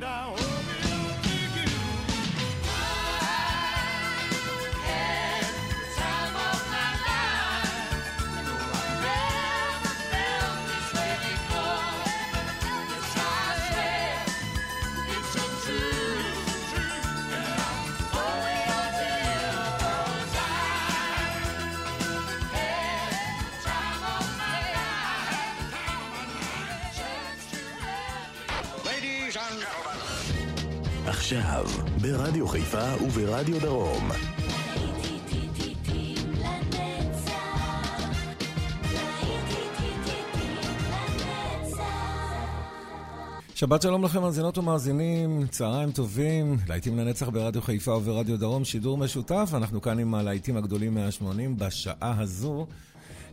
down. ברדיו חיפה וברדיו דרום. שבת שלום לכם, מאזינות ומאזינים, צהריים טובים, להיטים לנצח ברדיו חיפה וברדיו דרום, שידור משותף, אנחנו כאן עם הלהיטים הגדולים 180 בשעה הזו.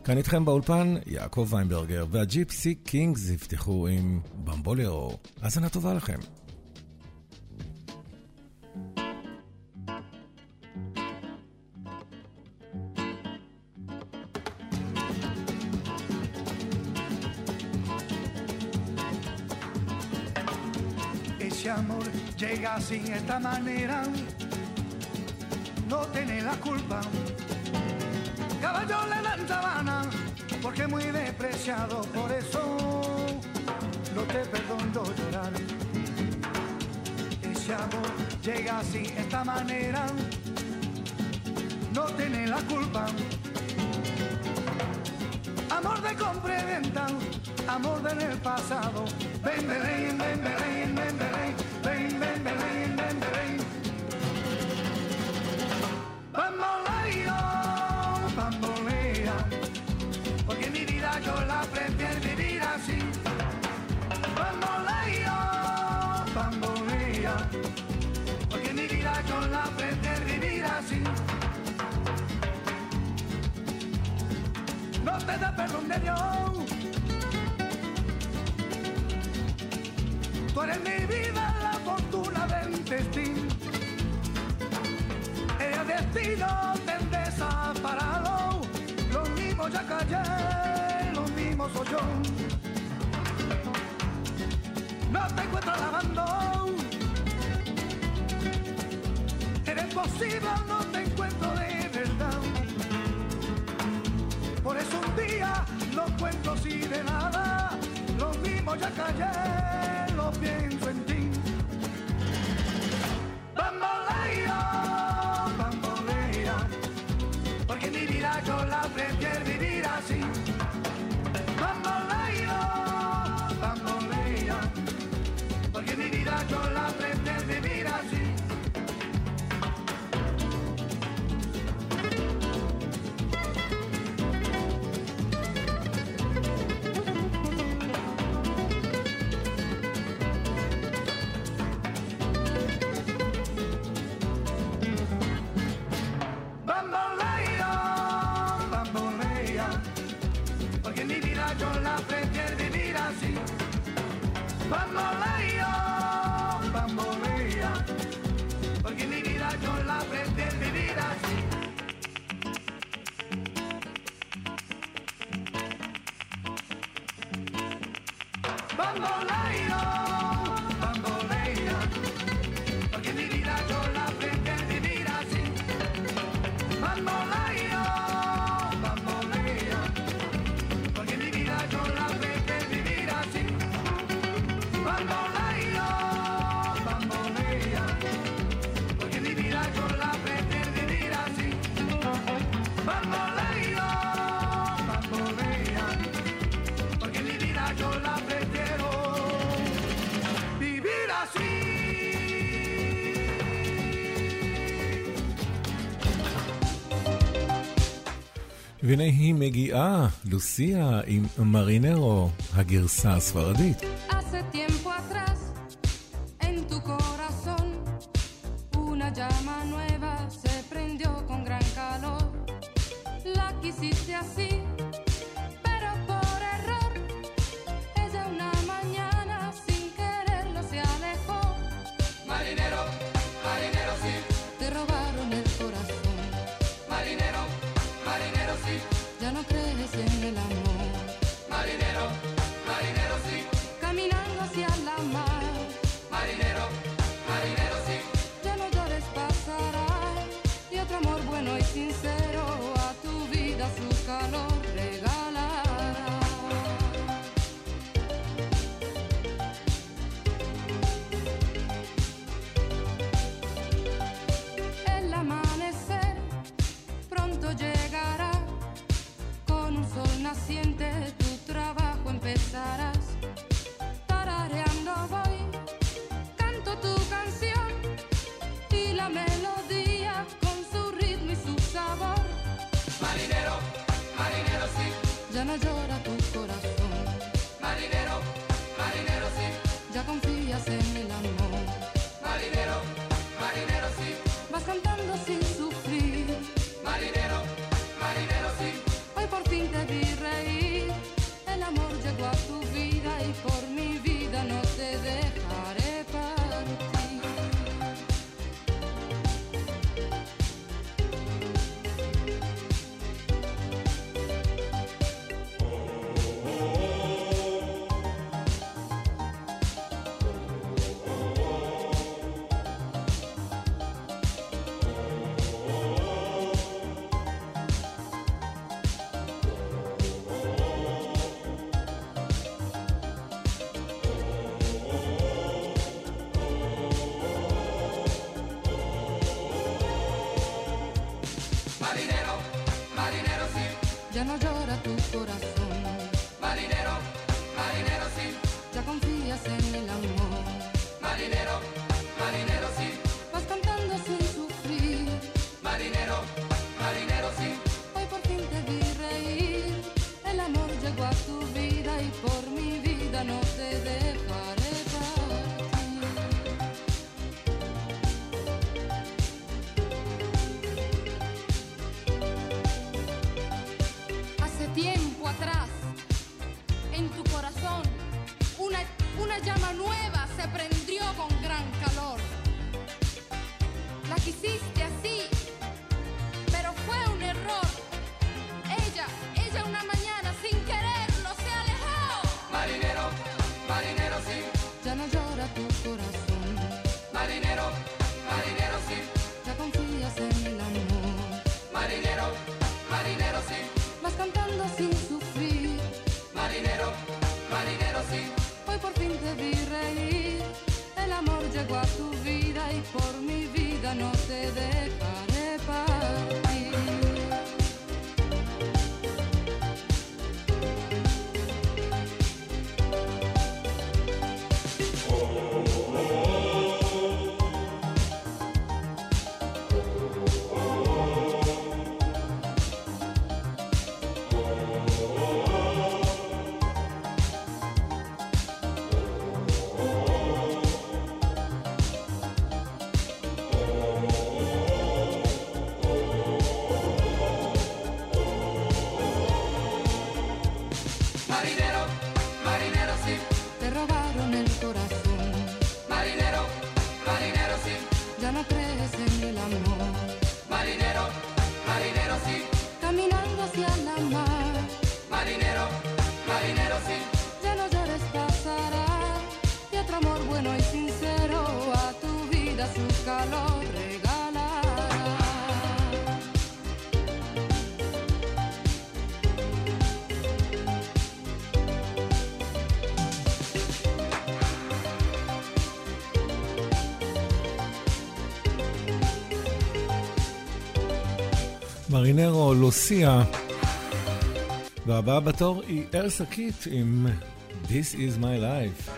כאן איתכם באולפן יעקב ויינברגר, והג'יפסי קינגס יפתחו עם במבולרו. האזנה טובה לכם. Ese amor llega sin esta manera, no tiene la culpa. Caballo le dan sabana, porque muy despreciado, por eso no te perdono llorar. Ese amor llega así, esta manera, no tiene la culpa. Amor de compra y venta, amor del pasado. Ven, Belén, ven, Belén, ven, Belén, ven, ven, Belén, ven, Belén. Bamboleo, bambolea, porque mi vida yo la prefiero vivir así. Bamboleo, bambolea, porque mi vida yo la prefiero vivir así. No te da perdón de Dios Eres mi vida, la fortuna del destino. El destino te desaparado. Lo mismo ya callé, lo mismo soy yo. No te encuentro lavando. Eres posible, no te encuentro de verdad. Por eso un día no cuento así de nada. Lo mismo ya callé, והנה היא מגיעה, לוסיה עם מרינרו, הגרסה הספרדית. pensar tu corazón. מרינרו, לוסיה. והבאה בתור היא ארסה קיט עם This is my life.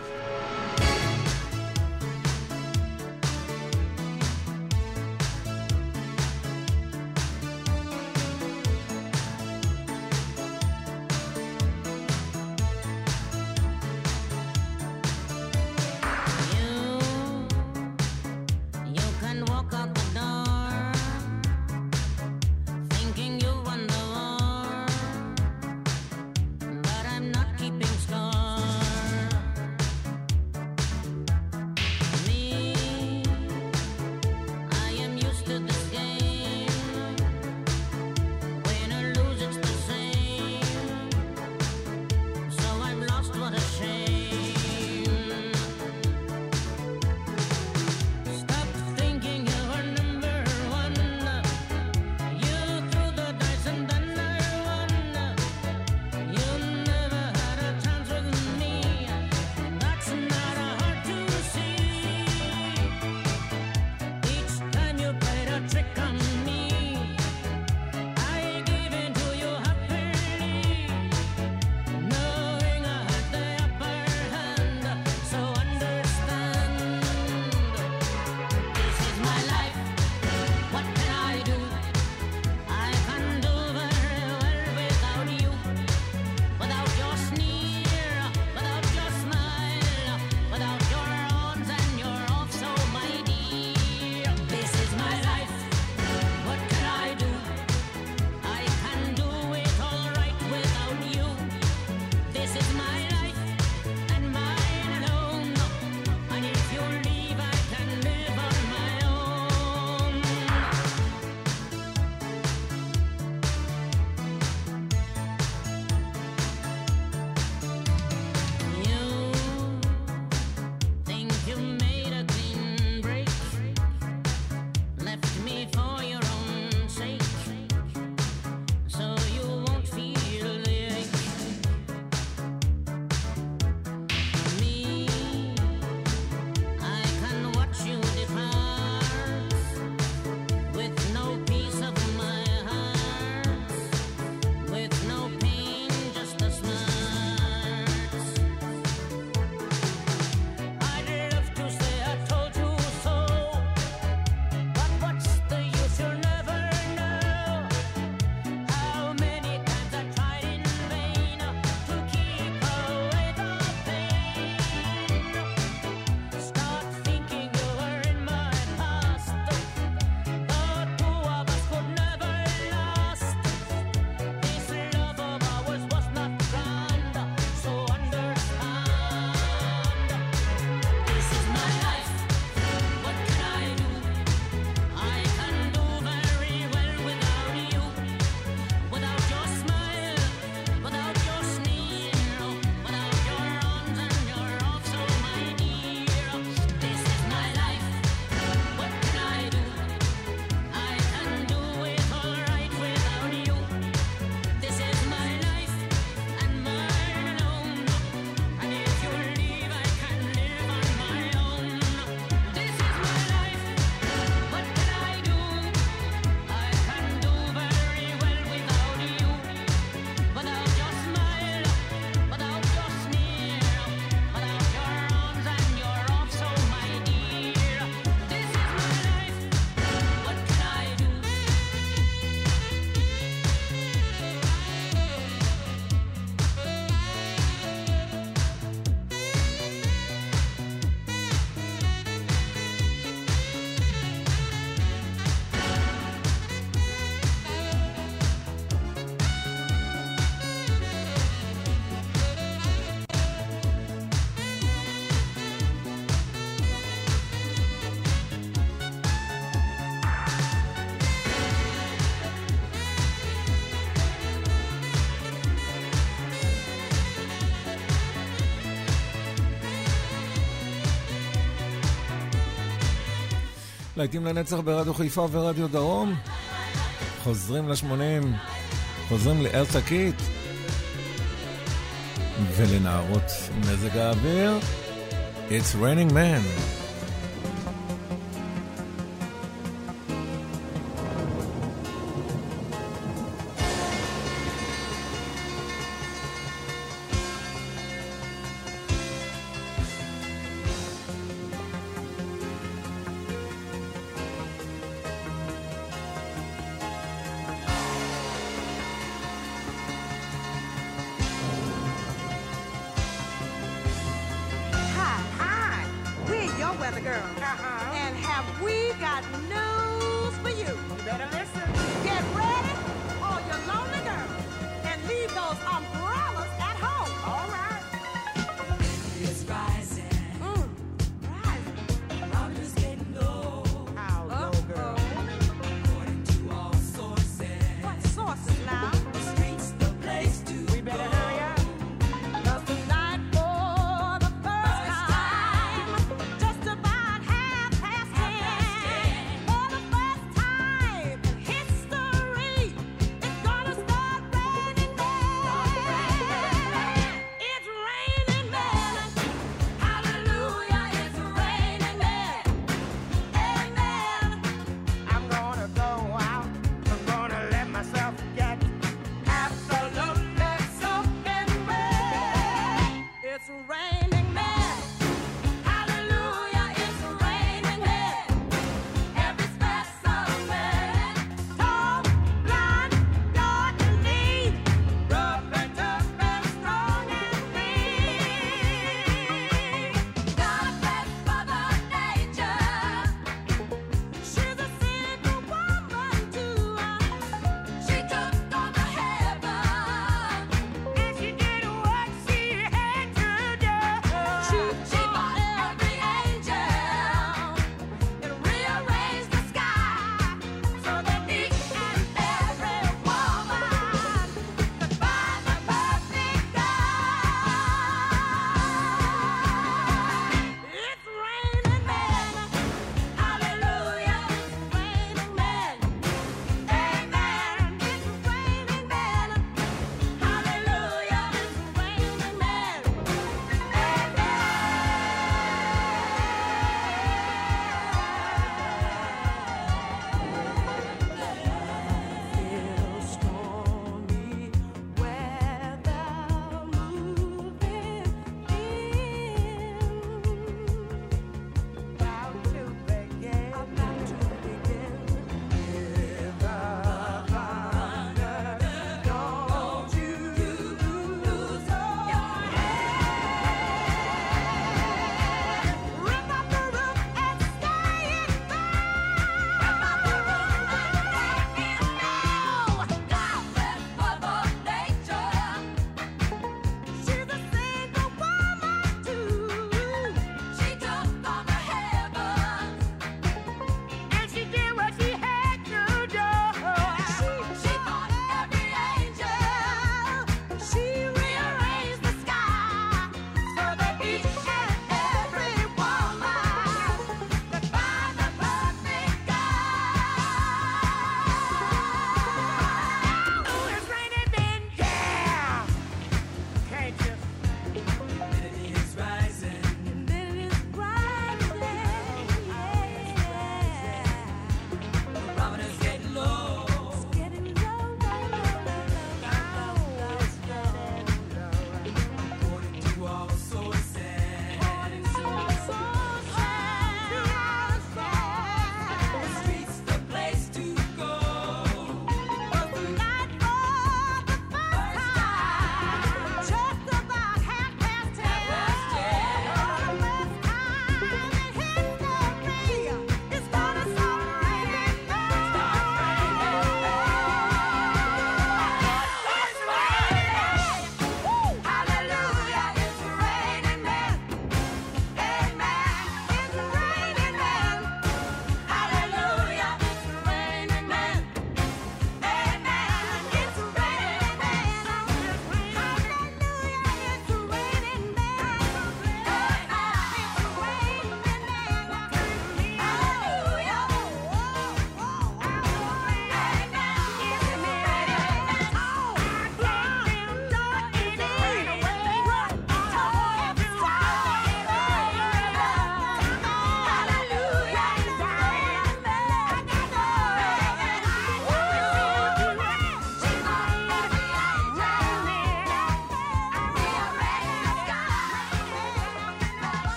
להיטים לנצח ברדיו חיפה ורדיו דרום. חוזרים ל-80, חוזרים הקיט ולנערות מזג האוויר. It's raining man.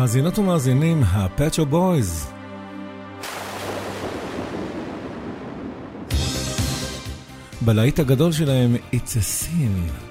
מאזינות ומאזינים, הפאצ'ו בויז. בלהיט הגדול שלהם, It's a Sin.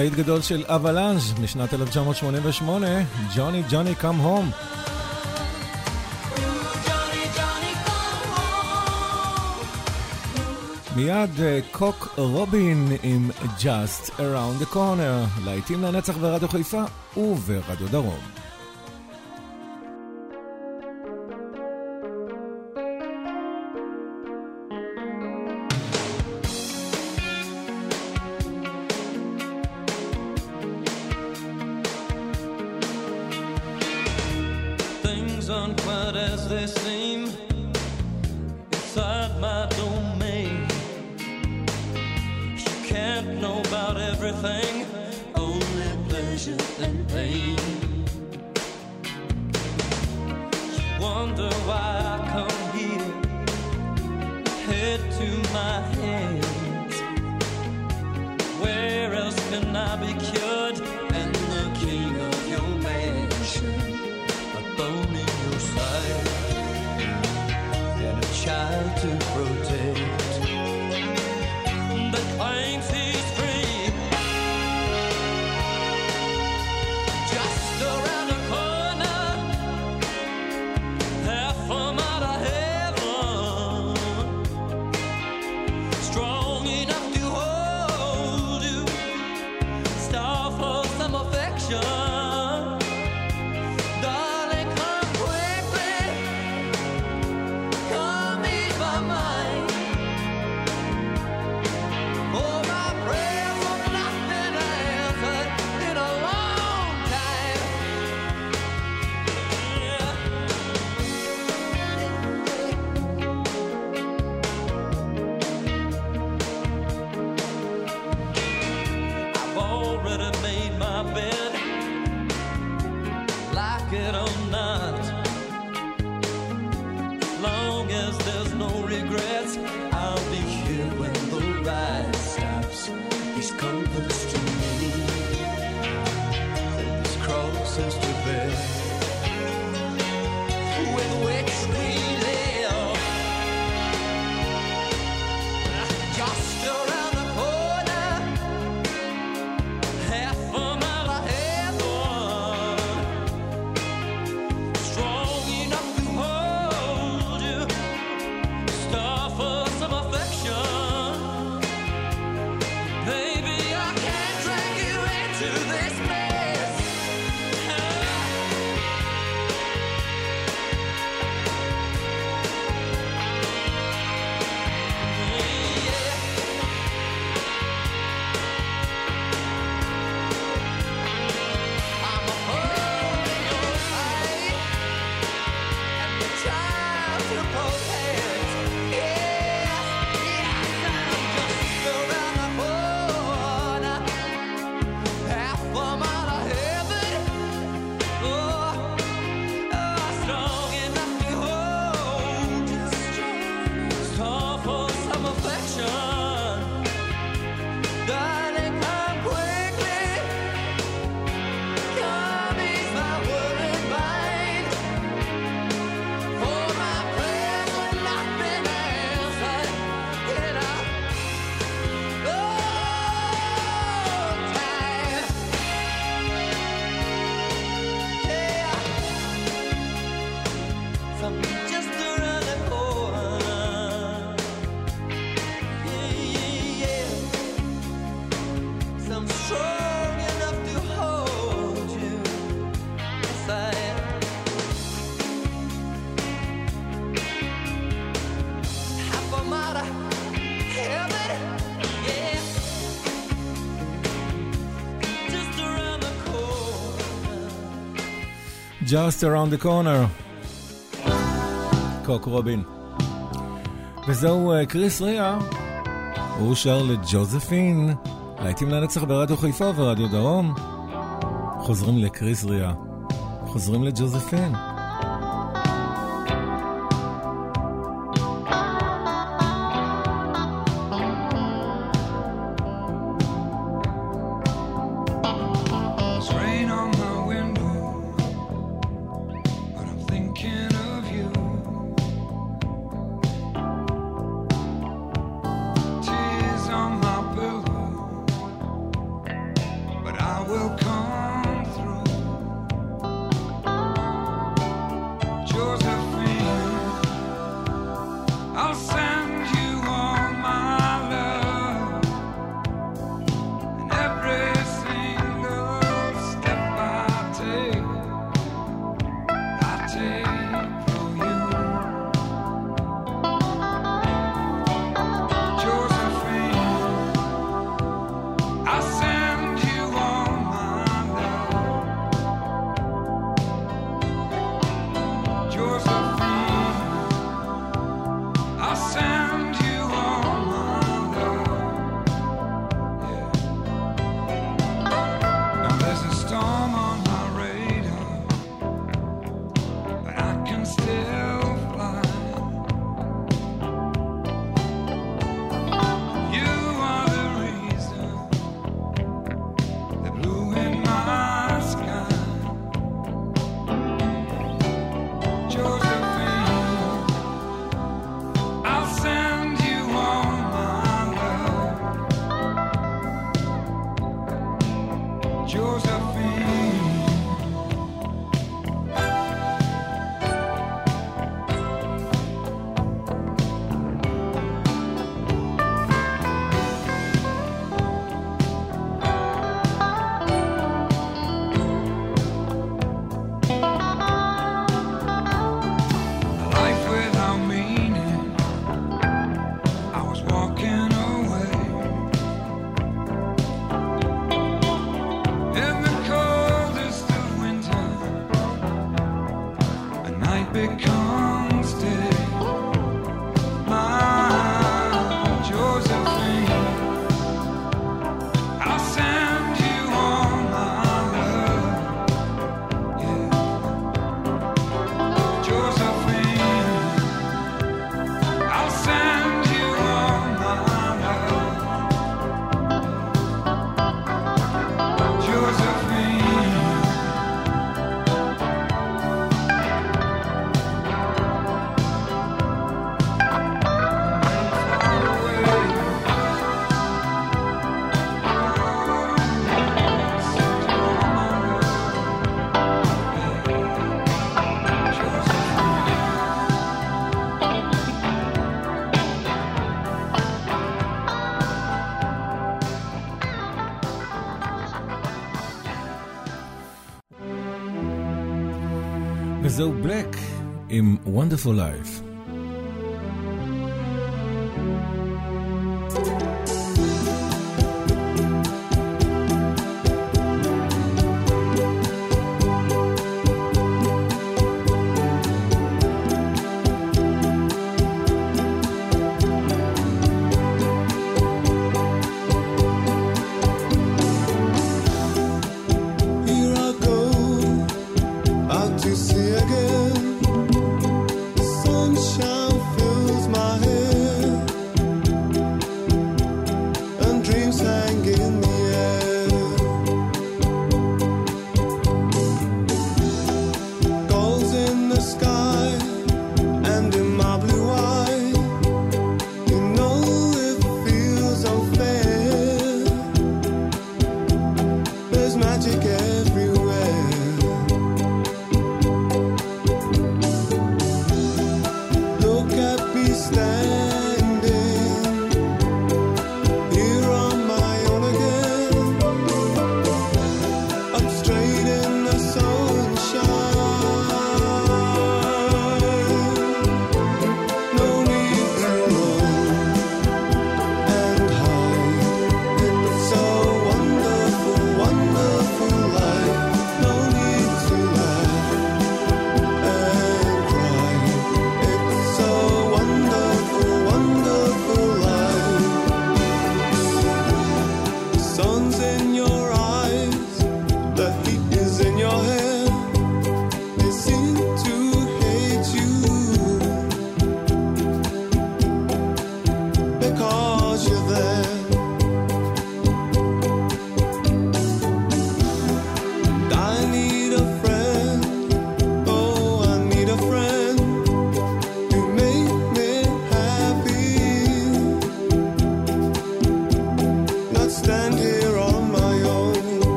להיט גדול של אבלאז' משנת 1988, ג'וני ג'וני קאם הום. מיד אה, קוק רובין עם Just Around the Corner, להיטים לנצח ברדיו חיפה וברדיו דרום. my domain. You can't know about everything, only pleasure and pain. You wonder why I come here, head to my hands. Where else can I be cured? Just Around the Corner, קוק רובין. וזהו אה, קריס ריה, הוא שר לג'וזפין, להיטים לנצח ברדיו חיפה וברדיו דרום. חוזרים לקריס ריה, חוזרים לג'וזפין. In Wonderful Life.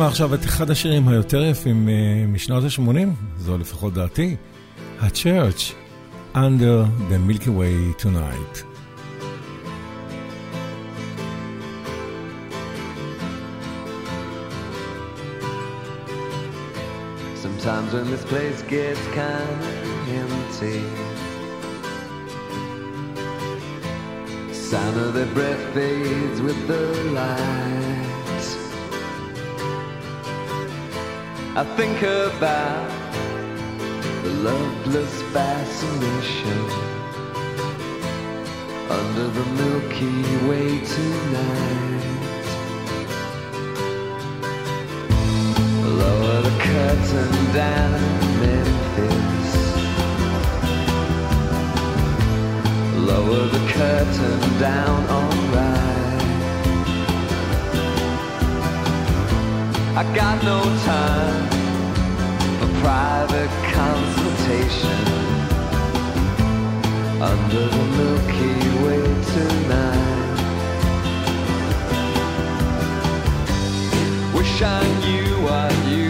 נשמע עכשיו את אחד השירים היותר יפים משנות ה-80, זו לפחות דעתי, ה-Church, Under the Milky Way Tonight. Sometimes when this place gets kind of empty Sound of their breath fades with the light I think about the loveless fascination under the Milky Way tonight. Lower the curtain down Memphis. Lower the curtain down on right. I got no time for private consultation under the Milky Way tonight. Wish I knew what you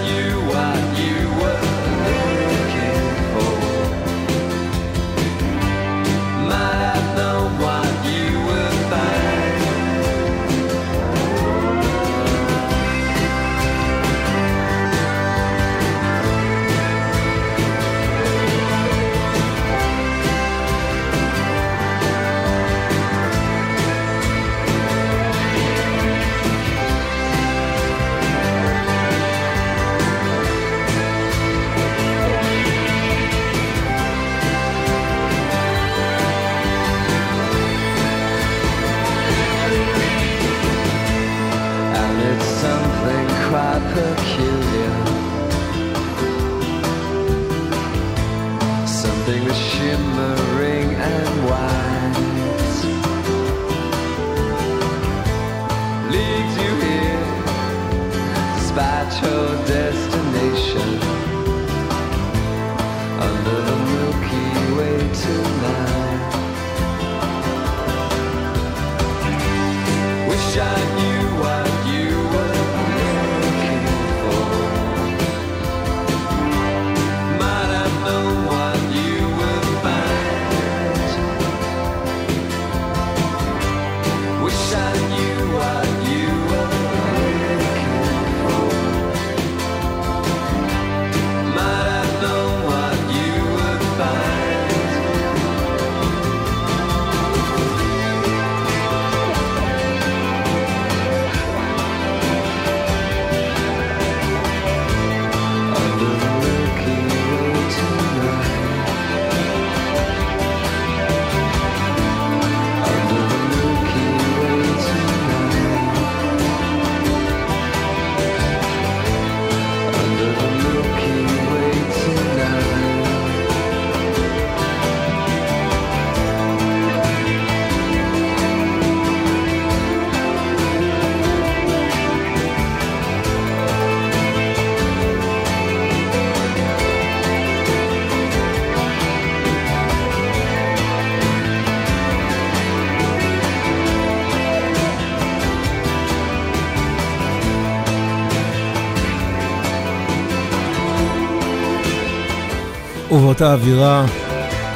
הייתה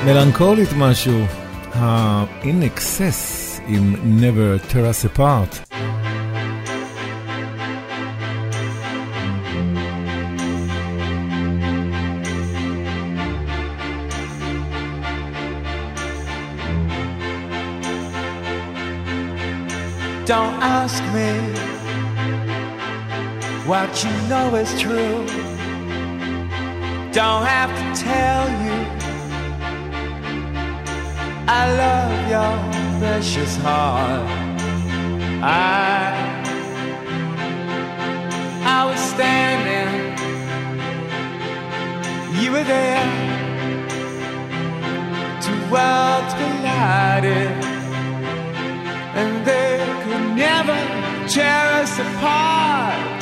מלנכולית משהו. ה-In Excess עם Never Tear Us Apart. Don't ask me what you know is true don't have to tell you. I love your precious heart. I I was standing You were there. Two worlds collided And they could never tear us apart.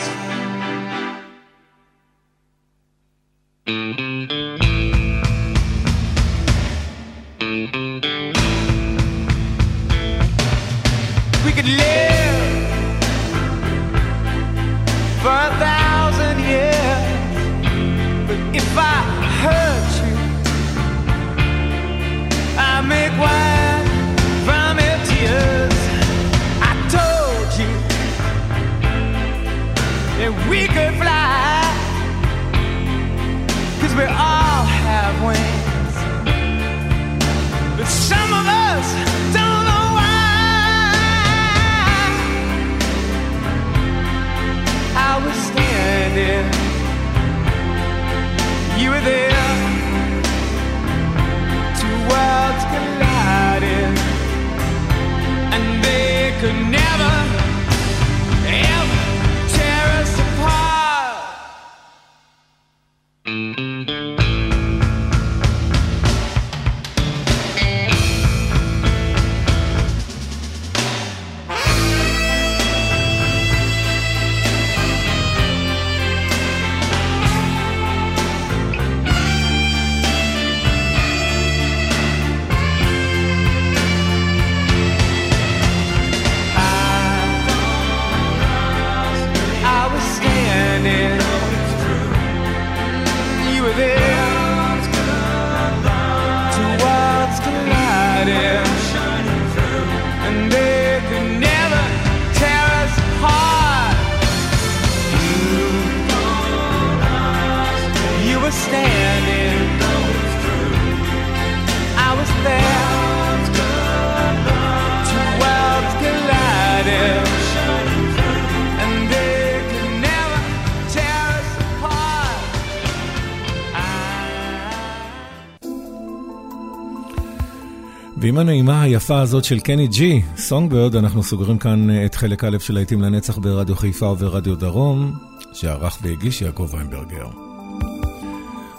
ועם הנעימה היפה הזאת של קני ג'י, סונגברד, אנחנו סוגרים כאן אה, את חלק א' של להיטים לנצח ברדיו חיפה וברדיו דרום, שערך והגיש יעקב ויינברגר.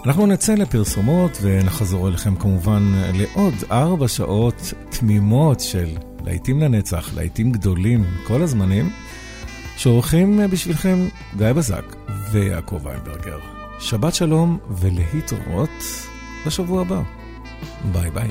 אנחנו נצא לפרסומות ונחזור אליכם כמובן לעוד ארבע שעות תמימות של להיטים לנצח, להיטים גדולים, כל הזמנים, שעורכים אה, בשבילכם גיא בזק ויעקב ויינברגר. שבת שלום ולהתראות בשבוע הבא. ביי ביי.